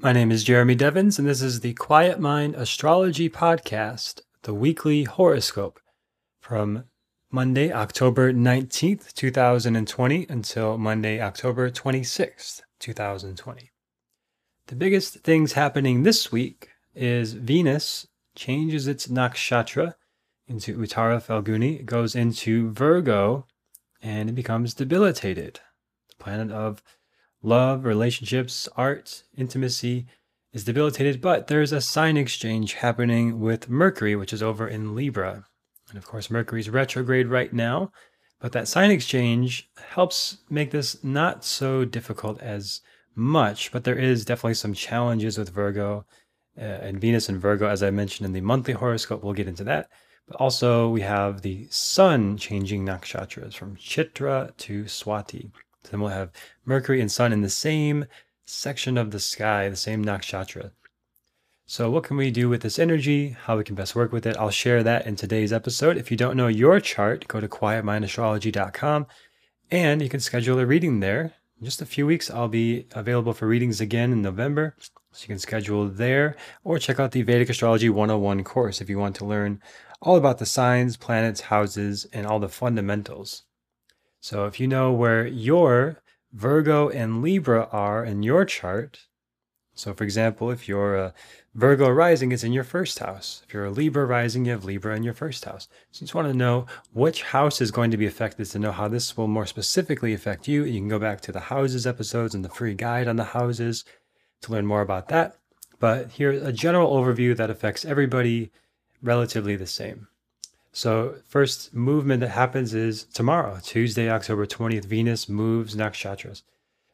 My name is Jeremy Devens, and this is the Quiet Mind Astrology Podcast, the weekly horoscope from Monday, October 19th, 2020 until Monday, October 26th, 2020. The biggest things happening this week is Venus changes its nakshatra into Uttara Phalguni, it goes into Virgo, and it becomes debilitated. The planet of love, relationships, art, intimacy is debilitated, but there's a sign exchange happening with Mercury, which is over in Libra. And of course, Mercury's retrograde right now, but that sign exchange helps make this not so difficult as much, but there is definitely some challenges with Virgo uh, and Venus and Virgo, as I mentioned in the monthly horoscope. We'll get into that. But also, we have the sun changing nakshatras from Chitra to Swati. Then we'll have Mercury and Sun in the same section of the sky, the same nakshatra. So, what can we do with this energy? How we can best work with it? I'll share that in today's episode. If you don't know your chart, go to quietmindastrology.com and you can schedule a reading there. In just a few weeks, I'll be available for readings again in November. So, you can schedule there or check out the Vedic Astrology 101 course if you want to learn all about the signs, planets, houses, and all the fundamentals. So if you know where your Virgo and Libra are in your chart, so for example, if you're a Virgo rising, it's in your first house. If you're a Libra rising, you have Libra in your first house. So you just want to know which house is going to be affected to know how this will more specifically affect you. You can go back to the houses episodes and the free guide on the houses to learn more about that. But here's a general overview that affects everybody relatively the same. So, first movement that happens is tomorrow, Tuesday, October 20th, Venus moves nakshatras.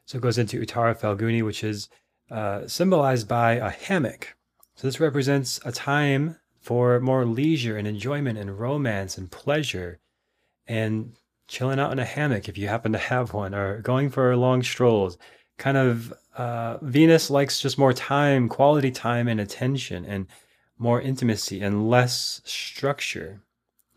So, it goes into Uttara Phalguni, which is uh, symbolized by a hammock. So, this represents a time for more leisure and enjoyment and romance and pleasure and chilling out in a hammock if you happen to have one or going for long strolls. Kind of uh, Venus likes just more time, quality time, and attention, and more intimacy and less structure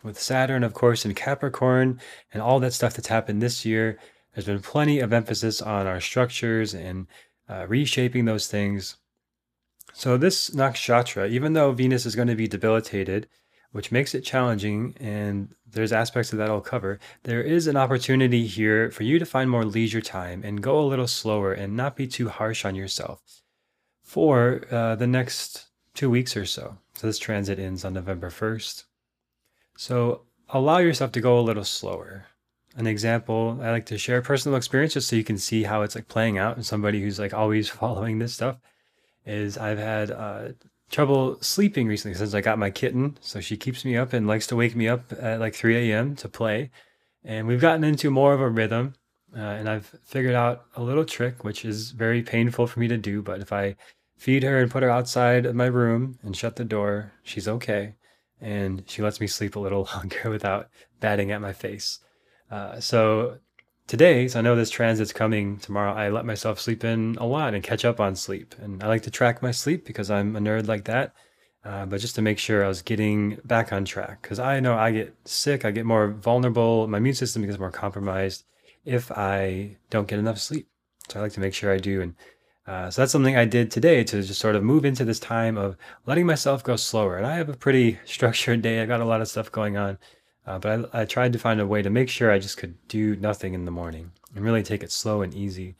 with Saturn, of course, in Capricorn and all that stuff that's happened this year, there's been plenty of emphasis on our structures and uh, reshaping those things. So, this nakshatra, even though Venus is going to be debilitated, which makes it challenging, and there's aspects of that I'll cover, there is an opportunity here for you to find more leisure time and go a little slower and not be too harsh on yourself for uh, the next two weeks or so. So, this transit ends on November 1st. So allow yourself to go a little slower. An example, I like to share personal experience just so you can see how it's like playing out. And somebody who's like always following this stuff is I've had uh, trouble sleeping recently since I got my kitten. So she keeps me up and likes to wake me up at like 3 a.m. to play. And we've gotten into more of a rhythm. Uh, and I've figured out a little trick, which is very painful for me to do. But if I feed her and put her outside of my room and shut the door, she's okay and she lets me sleep a little longer without batting at my face. Uh, so today, so I know this transit's coming tomorrow, I let myself sleep in a lot and catch up on sleep. And I like to track my sleep because I'm a nerd like that. Uh, but just to make sure I was getting back on track, because I know I get sick, I get more vulnerable, my immune system gets more compromised if I don't get enough sleep. So I like to make sure I do. And uh, so that's something I did today to just sort of move into this time of letting myself go slower. And I have a pretty structured day. I got a lot of stuff going on, uh, but I, I, tried to find a way to make sure I just could do nothing in the morning and really take it slow and easy,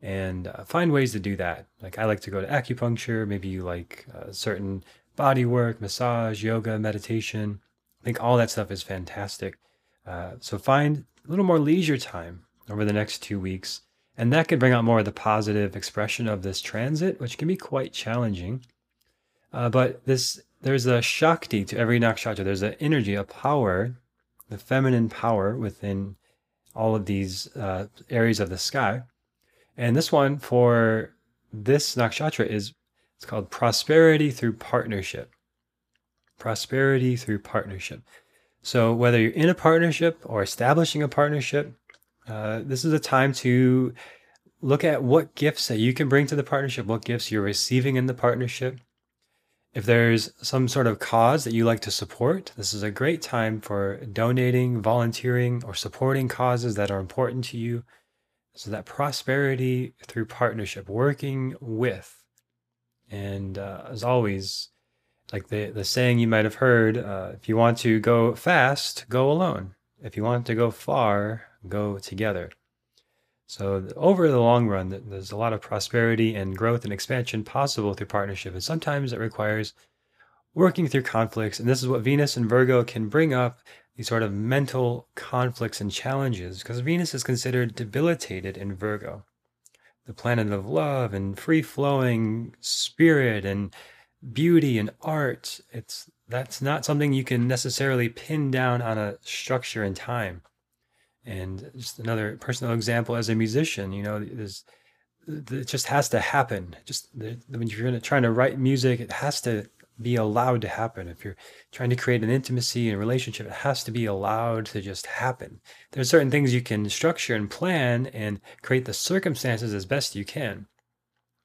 and uh, find ways to do that. Like I like to go to acupuncture. Maybe you like uh, certain body work, massage, yoga, meditation. I think all that stuff is fantastic. Uh, so find a little more leisure time over the next two weeks and that can bring out more of the positive expression of this transit, which can be quite challenging. Uh, but this there's a Shakti to every nakshatra. There's an energy, a power, the feminine power within all of these uh, areas of the sky. And this one for this nakshatra is it's called prosperity through partnership. Prosperity through partnership. So whether you're in a partnership or establishing a partnership, uh, this is a time to look at what gifts that you can bring to the partnership, what gifts you're receiving in the partnership. If there's some sort of cause that you like to support, this is a great time for donating, volunteering, or supporting causes that are important to you. So that prosperity through partnership, working with And uh, as always, like the, the saying you might have heard uh, if you want to go fast, go alone. If you want to go far, go together. So, over the long run, there's a lot of prosperity and growth and expansion possible through partnership. And sometimes it requires working through conflicts. And this is what Venus and Virgo can bring up these sort of mental conflicts and challenges because Venus is considered debilitated in Virgo, the planet of love and free flowing spirit and beauty and art. It's that's not something you can necessarily pin down on a structure and time. And just another personal example as a musician, you know, there's it just has to happen. Just when you're trying to write music, it has to be allowed to happen. If you're trying to create an intimacy and relationship, it has to be allowed to just happen. There's certain things you can structure and plan and create the circumstances as best you can.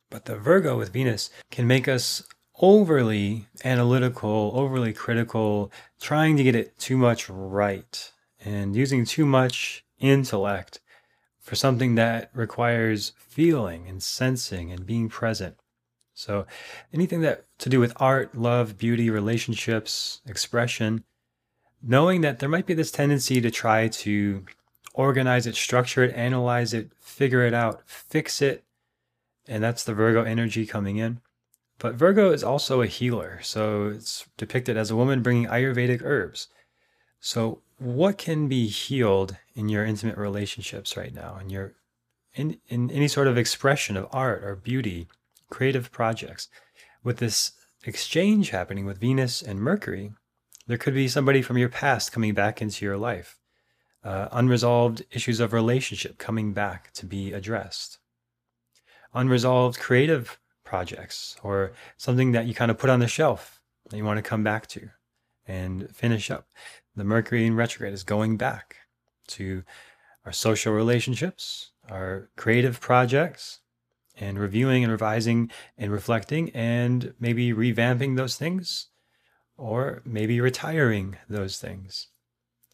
But the Virgo with Venus can make us overly analytical, overly critical, trying to get it too much right, and using too much intellect for something that requires feeling and sensing and being present. So anything that to do with art, love, beauty, relationships, expression, knowing that there might be this tendency to try to organize it, structure it, analyze it, figure it out, fix it. And that's the Virgo energy coming in. But Virgo is also a healer. So it's depicted as a woman bringing Ayurvedic herbs. So what can be healed in your intimate relationships right now in your in, in any sort of expression of art or beauty creative projects. With this exchange happening with Venus and Mercury, there could be somebody from your past coming back into your life, uh, unresolved issues of relationship coming back to be addressed, unresolved creative projects, or something that you kind of put on the shelf that you want to come back to and finish up. The Mercury in retrograde is going back to our social relationships, our creative projects, and reviewing and revising and reflecting and maybe revamping those things or maybe retiring those things.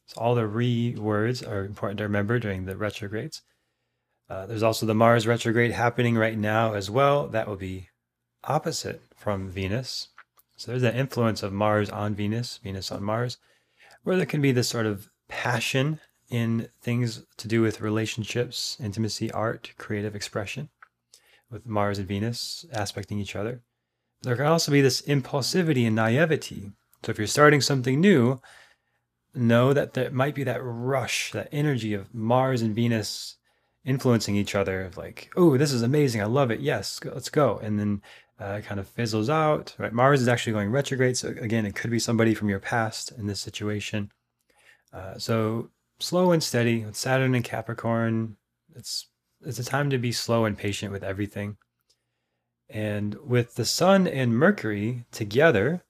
So all the re words are important to remember during the retrogrades. Uh, there's also the Mars retrograde happening right now as well. That will be opposite from Venus. So there's that influence of Mars on Venus, Venus on Mars, where there can be this sort of passion in things to do with relationships, intimacy, art, creative expression with Mars and Venus aspecting each other. There can also be this impulsivity and naivety. So if you're starting something new, know that there might be that rush, that energy of Mars and Venus influencing each other of like, oh, this is amazing. I love it. Yes, let's go. And then uh, kind of fizzles out. Right? Mars is actually going retrograde. So again, it could be somebody from your past in this situation. Uh, so slow and steady with Saturn and Capricorn. It's it's a time to be slow and patient with everything. And with the Sun and Mercury together,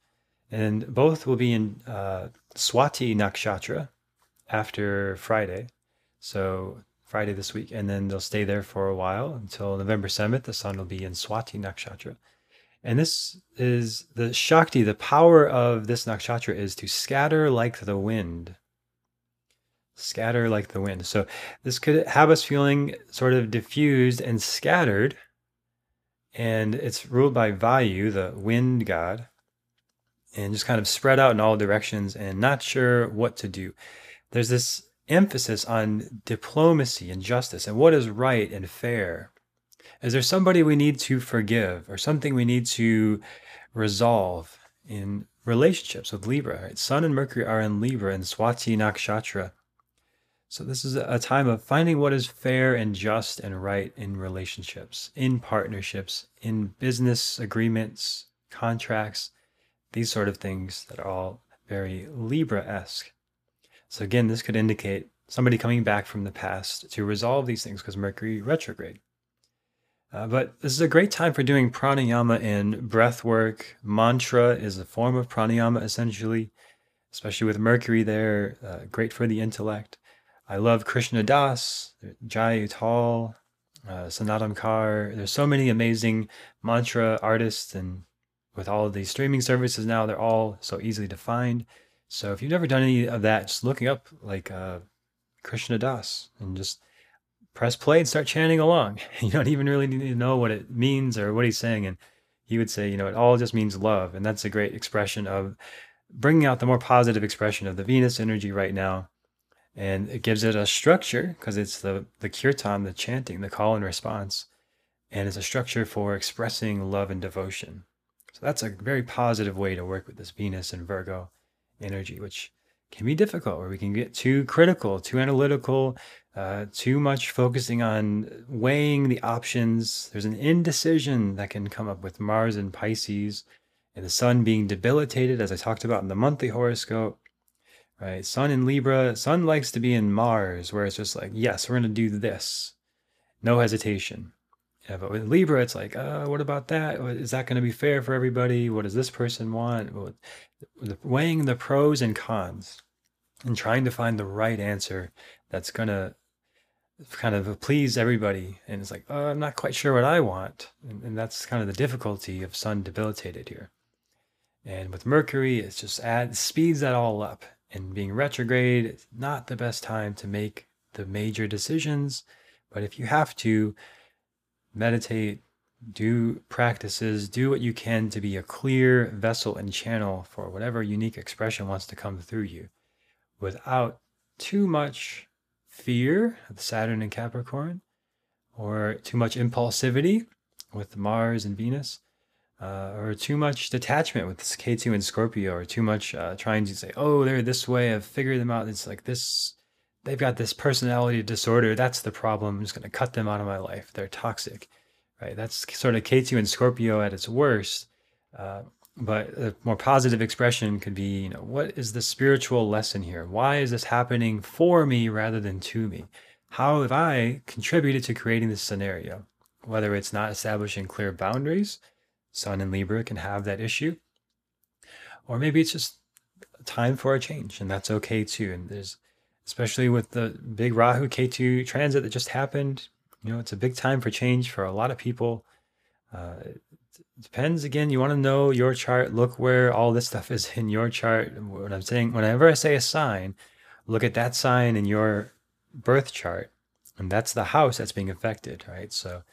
and both will be in uh, Swati Nakshatra after Friday. So Friday this week, and then they'll stay there for a while until November 7th. The sun will be in Swati Nakshatra. And this is the Shakti, the power of this nakshatra is to scatter like the wind scatter like the wind. So this could have us feeling sort of diffused and scattered. And it's ruled by Vayu, the wind god, and just kind of spread out in all directions and not sure what to do. There's this emphasis on diplomacy and justice and what is right and fair. Is there somebody we need to forgive or something we need to resolve in relationships with Libra? Right? Sun and Mercury are in Libra and Swati Nakshatra. So, this is a time of finding what is fair and just and right in relationships, in partnerships, in business agreements, contracts, these sort of things that are all very Libra esque. So, again, this could indicate somebody coming back from the past to resolve these things because Mercury retrograde. Uh, but this is a great time for doing pranayama and breath work. Mantra is a form of pranayama, essentially, especially with Mercury there, uh, great for the intellect. I love Krishna Das, Jai Uttal, uh, Snatam Kaur. There's so many amazing mantra artists, and with all of these streaming services now, they're all so easily to find. So if you've never done any of that, just looking up like uh, Krishna Das and just press play and start chanting along. You don't even really need to know what it means or what he's saying, and he would say, you know, it all just means love. And that's a great expression of bringing out the more positive expression of the Venus energy right now. And it gives it a structure because it's the, the kirtan, the chanting, the call and response. And it's a structure for expressing love and devotion. So that's a very positive way to work with this Venus and Virgo energy, which can be difficult, where we can get too critical, too analytical, uh, too much focusing on weighing the options. There's an indecision that can come up with Mars and Pisces and the Sun being debilitated, as I talked about in the monthly horoscope. Right, Sun in Libra, Sun likes to be in Mars, where it's just like, yes, we're going to do this, no hesitation. Yeah, but with Libra, it's like, uh, what about that? Is that going to be fair for everybody? What does this person want? Weighing the pros and cons and trying to find the right answer that's going to kind of please everybody. And it's like, oh, I'm not quite sure what I want. And, and that's kind of the difficulty of Sun debilitated here. And with Mercury, it just add speeds that all up. And being retrograde, it's not the best time to make the major decisions. But if you have to, meditate, do practices, do what you can to be a clear vessel and channel for whatever unique expression wants to come through you without too much fear of Saturn and Capricorn or too much impulsivity with Mars and Venus. Uh, or too much detachment with Ketu and Scorpio, or too much uh, trying to say, oh, they're this way, I've figured them out. It's like this, they've got this personality disorder. That's the problem. I'm just going to cut them out of my life. They're toxic right? That's sort of Ketu and Scorpio at its worst. Uh, but a more positive expression could be, you know, what is the spiritual lesson here? Why is this happening for me rather than to me? How have I contributed to creating this scenario? Whether it's not establishing clear boundaries, Sun and Libra can have that issue, or maybe it's just time for a change, and that's okay too. And there's, especially with the big Rahu Ketu transit that just happened, you know, it's a big time for change for a lot of people. Uh, it depends again. You want to know your chart. Look where all this stuff is in your chart. What I'm saying, whenever I say a sign, look at that sign in your birth chart, and that's the house that's being affected, right? So,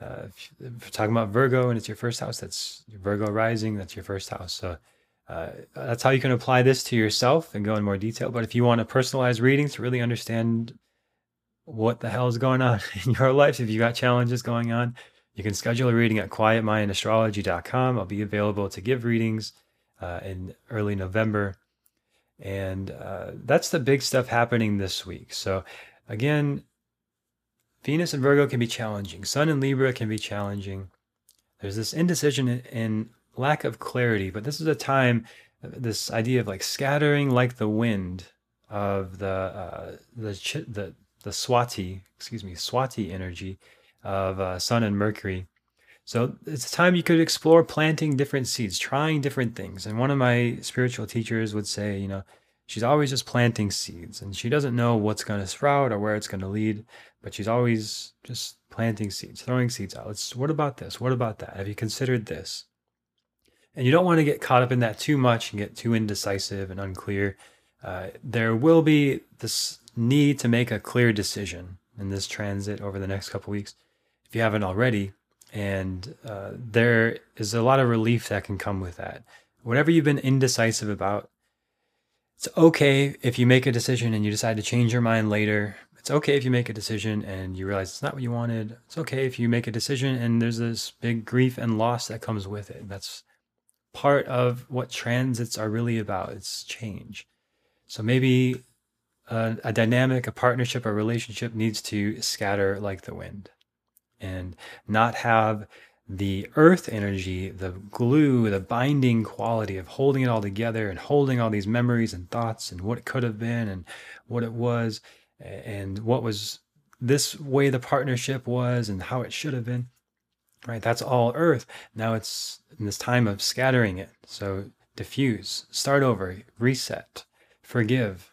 uh, if, if talking about Virgo and it's your first house, that's Virgo rising. That's your first house. So. Uh, that's how you can apply this to yourself and go in more detail. But if you want a personalized reading to really understand what the hell is going on in your life. If you got challenges going on, you can schedule a reading at quietmindastrology.com. I'll be available to give readings uh, in early November. And uh, that's the big stuff happening this week. So, again, Venus and Virgo can be challenging, Sun and Libra can be challenging. There's this indecision and lack of clarity, but this is a time, this idea of like scattering like the wind of the uh, the the the Swati, excuse me, Swati energy of uh, Sun and Mercury. So it's a time you could explore planting different seeds, trying different things. And one of my spiritual teachers would say, you know, she's always just planting seeds and she doesn't know what's going to sprout or where it's going to lead, but she's always just planting seeds, throwing seeds out. Let's, what about this? What about that? Have you considered this? And you don't want to get caught up in that too much and get too indecisive and unclear. Uh, there will be this need to make a clear decision in this transit over the next couple weeks if you haven't already. And uh, there is a lot of relief that can come with that. Whatever you've been indecisive about, it's okay if you make a decision and you decide to change your mind later. It's okay if you make a decision and you realize it's not what you wanted. It's okay if you make a decision and there's this big grief and loss that comes with it. That's part of what transits are really about. It's change. So maybe a, a dynamic, a partnership, a relationship needs to scatter like the wind and not have the earth energy, the glue, the binding quality of holding it all together and holding all these memories and thoughts and what it could have been and what it was and what was this way the partnership was and how it should have been. Right? That's all earth. Now it's in this time of scattering it. So diffuse, start over, reset, forgive,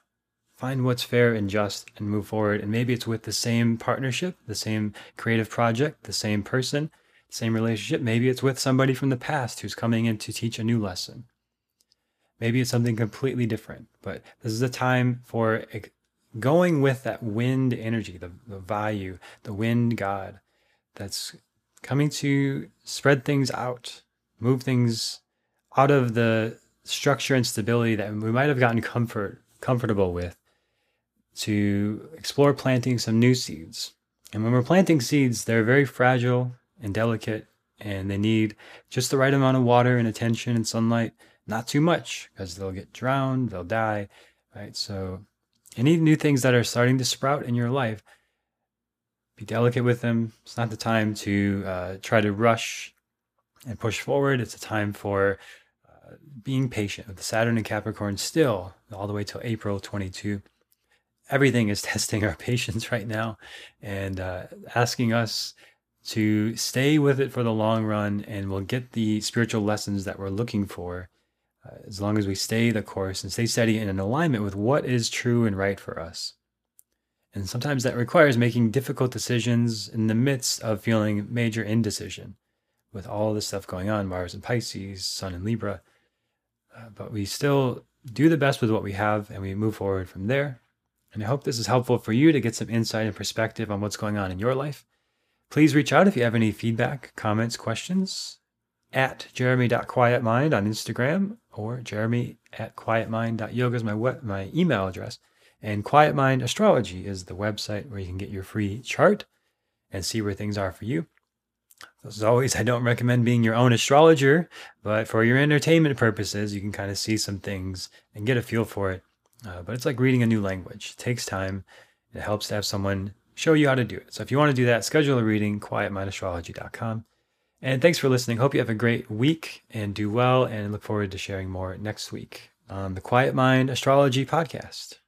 find what's fair and just and move forward. And maybe it's with the same partnership, the same creative project, the same person, same relationship. Maybe it's with somebody from the past who's coming in to teach a new lesson. Maybe it's something completely different, but this is a time for going with that wind energy, the, the Vayu, the wind god that's coming to spread things out move things out of the structure and stability that we might have gotten comfort comfortable with to explore planting some new seeds. And when we're planting seeds, they're very fragile and delicate and they need just the right amount of water and attention and sunlight, not too much because they'll get drowned, they'll die, right? So any new things that are starting to sprout in your life, be delicate with them. It's not the time to uh, try to rush and push forward. It's a time for uh, being patient with Saturn and Capricorn still all the way till April 22. Everything is testing our patience right now and uh, asking us to stay with it for the long run and we'll get the spiritual lessons that we're looking for uh, as long as we stay the course and stay steady and in alignment with what is true and right for us. And sometimes that requires making difficult decisions in the midst of feeling major indecision with all this stuff going on Mars and Pisces, Sun and Libra. Uh, but we still do the best with what we have and we move forward from there. And I hope this is helpful for you to get some insight and perspective on what's going on in your life. Please reach out if you have any feedback, comments, questions at jeremy.quietmind on Instagram or jeremy at quietmind.yoga is my, web, my email address. And Quiet Mind Astrology is the website where you can get your free chart and see where things are for you. As always, I don't recommend being your own astrologer, but for your entertainment purposes, you can kind of see some things and get a feel for it. Uh, but it's like reading a new language. It takes time. It helps to have someone show you how to do it. So if you want to do that, schedule a reading, quietmindastrology.com. And thanks for listening. Hope you have a great week and do well, and look forward to sharing more next week on the Quiet Mind Astrology Podcast.